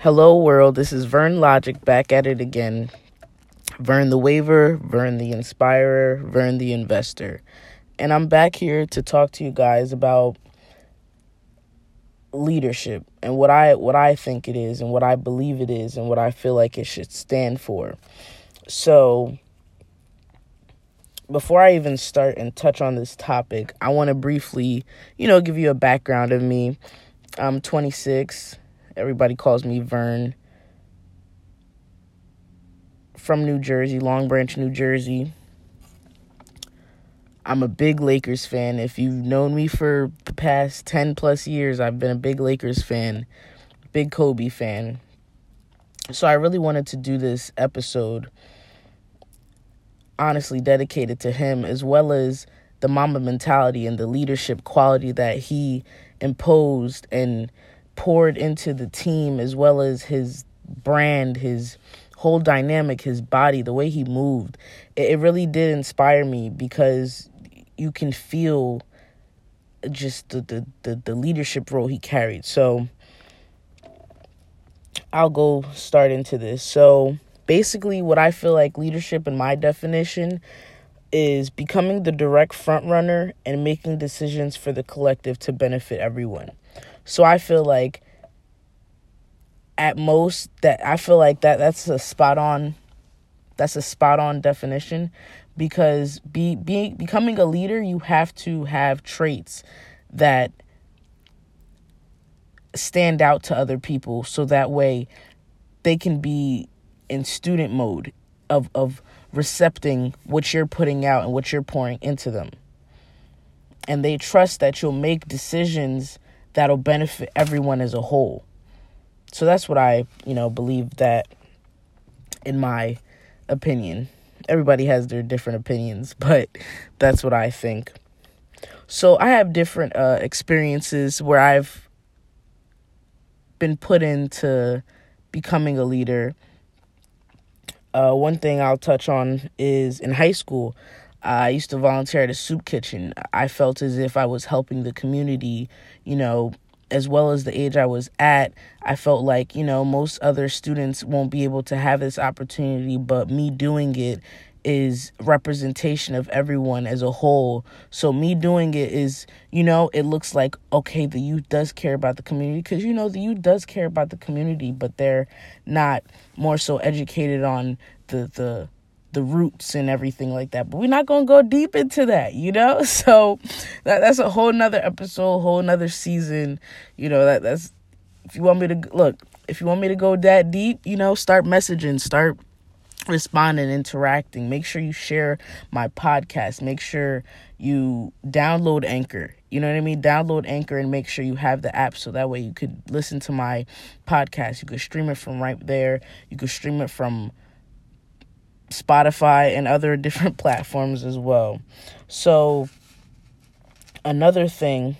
Hello, world. This is Vern Logic back at it again. Vern the Waver, Vern the Inspirer, Vern the Investor. And I'm back here to talk to you guys about leadership and what I what I think it is and what I believe it is and what I feel like it should stand for. So, before I even start and touch on this topic, I want to briefly, you know, give you a background of me. I'm 26. Everybody calls me Vern. From New Jersey, Long Branch, New Jersey. I'm a big Lakers fan. If you've known me for the past 10 plus years, I've been a big Lakers fan, big Kobe fan. So I really wanted to do this episode honestly dedicated to him as well as the Mamba mentality and the leadership quality that he imposed and poured into the team as well as his brand, his whole dynamic, his body, the way he moved. It, really did inspire me because you can feel just the, the, the, the leadership role he carried. So I'll go start into this. So basically what I feel like leadership in my definition is becoming the direct front runner and making decisions for the collective to benefit everyone. So I feel like at most that I feel like that that's a spot on that's a spot on definition because be being becoming a leader you have to have traits that stand out to other people so that way they can be in student mode of of recepting what you're putting out and what you're pouring into them. And they trust that you'll make decisions that'll benefit everyone as a whole. So that's what I, you know, believe that in my opinion. Everybody has their different opinions, but that's what I think. So I have different uh, experiences where I've been put into becoming a leader uh, one thing I'll touch on is in high school, I used to volunteer at a soup kitchen. I felt as if I was helping the community, you know, as well as the age I was at. I felt like, you know, most other students won't be able to have this opportunity, but me doing it is representation of everyone as a whole. So me doing it is, you know, it looks like okay, the youth does care about the community because you know the youth does care about the community, but they're not more so educated on the the the roots and everything like that. But we're not gonna go deep into that, you know. So that that's a whole nother episode, whole nother season. You know that that's if you want me to look, if you want me to go that deep, you know, start messaging, start responding, interacting. Make sure you share my podcast. Make sure you download Anchor. You know what I mean? Download Anchor and make sure you have the app so that way you could listen to my podcast. You could stream it from right there. You could stream it from Spotify and other different platforms as well. So, another thing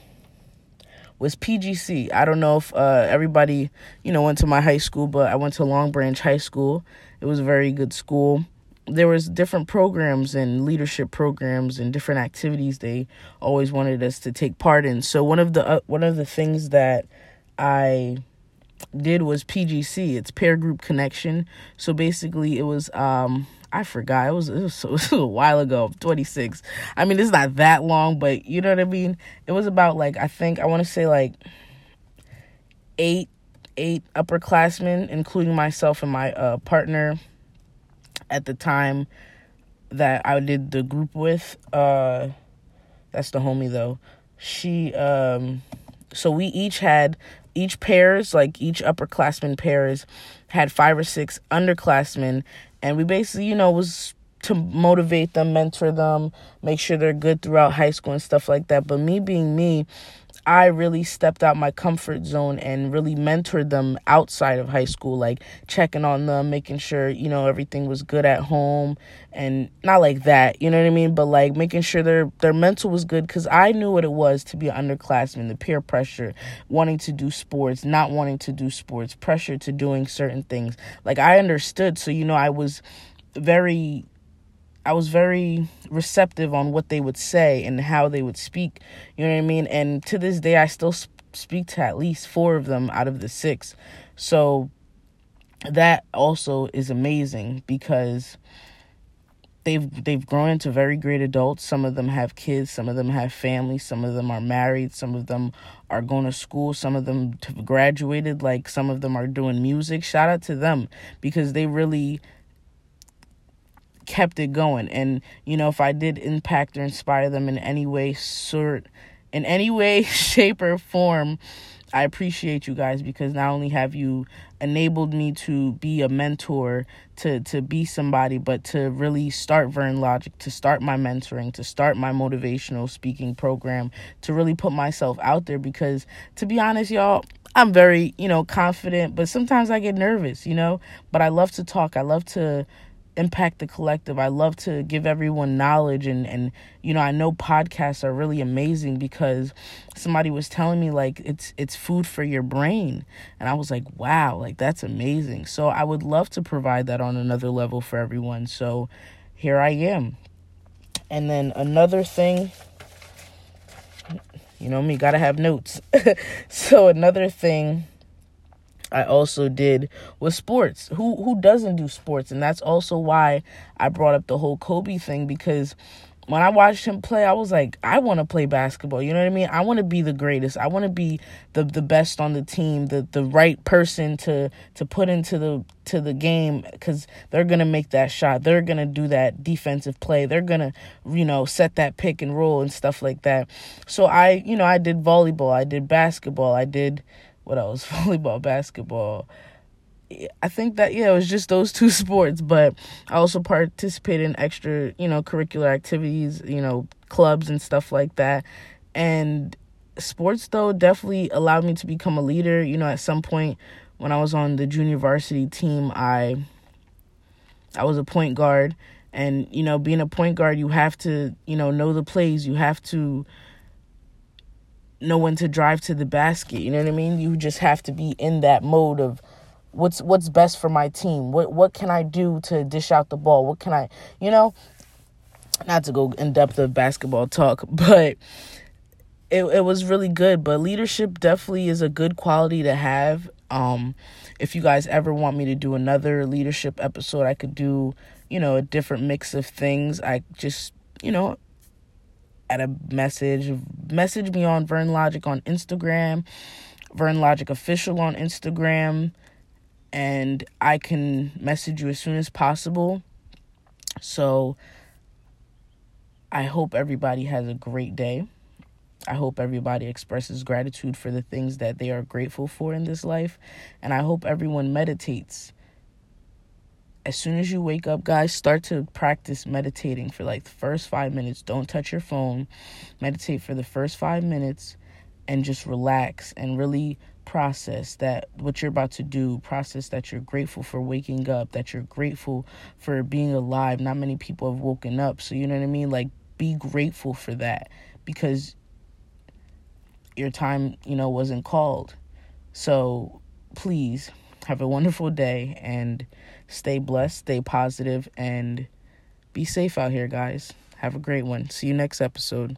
was PGC. I don't know if uh, everybody, you know, went to my high school, but I went to Long Branch High School. It was a very good school. There was different programs and leadership programs and different activities they always wanted us to take part in. So one of the uh, one of the things that I did was PGC. It's peer group connection. So basically, it was um I forgot. It was, it was, so, it was a while ago. 26. I mean, it's not that long, but you know what I mean. It was about like I think I want to say like eight eight upperclassmen, including myself and my uh, partner at the time that I did the group with. Uh, that's the homie though. She um, so we each had each pairs like each upperclassman pairs had five or six underclassmen and we basically, you know, was to motivate them, mentor them, make sure they're good throughout high school and stuff like that. But me being me, I really stepped out my comfort zone and really mentored them outside of high school, like checking on them, making sure, you know, everything was good at home and not like that, you know what I mean? But like making sure their their mental was good because I knew what it was to be an underclassman, the peer pressure, wanting to do sports, not wanting to do sports, pressure to doing certain things. Like I understood. So, you know, I was very I was very receptive on what they would say and how they would speak. You know what I mean? And to this day, I still speak to at least four of them out of the six. So that also is amazing because they've they've grown into very great adults. Some of them have kids, some of them have families, some of them are married, some of them are going to school, some of them have graduated, like some of them are doing music. Shout out to them because they really kept it going. And you know, if I did impact or inspire them in any way, sort in any way, shape, or form, I appreciate you guys because not only have you enabled me to be a mentor, to to be somebody, but to really start Vern Logic, to start my mentoring, to start my motivational speaking program, to really put myself out there because to be honest, y'all, I'm very, you know, confident, but sometimes I get nervous, you know, but I love to talk. I love to impact the collective. I love to give everyone knowledge and and you know, I know podcasts are really amazing because somebody was telling me like it's it's food for your brain. And I was like, "Wow, like that's amazing." So I would love to provide that on another level for everyone. So here I am. And then another thing you know me, got to have notes. so another thing I also did with sports. Who who doesn't do sports? And that's also why I brought up the whole Kobe thing because when I watched him play, I was like, I want to play basketball. You know what I mean? I want to be the greatest. I want to be the the best on the team, the the right person to to put into the to the game cuz they're going to make that shot. They're going to do that defensive play. They're going to, you know, set that pick and roll and stuff like that. So I, you know, I did volleyball, I did basketball, I did what else? Volleyball, basketball. I think that yeah, it was just those two sports, but I also participated in extra, you know, curricular activities, you know, clubs and stuff like that. And sports though definitely allowed me to become a leader. You know, at some point when I was on the junior varsity team, I I was a point guard and you know, being a point guard, you have to, you know, know the plays. You have to know when to drive to the basket. You know what I mean? You just have to be in that mode of what's what's best for my team. What what can I do to dish out the ball? What can I, you know, not to go in depth of basketball talk, but it it was really good. But leadership definitely is a good quality to have. Um, if you guys ever want me to do another leadership episode, I could do, you know, a different mix of things. I just, you know, at a message. Message me on Vern Logic on Instagram, Vern Logic Official on Instagram, and I can message you as soon as possible. So I hope everybody has a great day. I hope everybody expresses gratitude for the things that they are grateful for in this life. And I hope everyone meditates as soon as you wake up, guys, start to practice meditating for like the first five minutes. Don't touch your phone. Meditate for the first five minutes and just relax and really process that what you're about to do process that you're grateful for waking up that you're grateful for being alive not many people have woken up so you know what i mean like be grateful for that because your time you know wasn't called so please have a wonderful day and stay blessed, stay positive, and be safe out here, guys. Have a great one. See you next episode.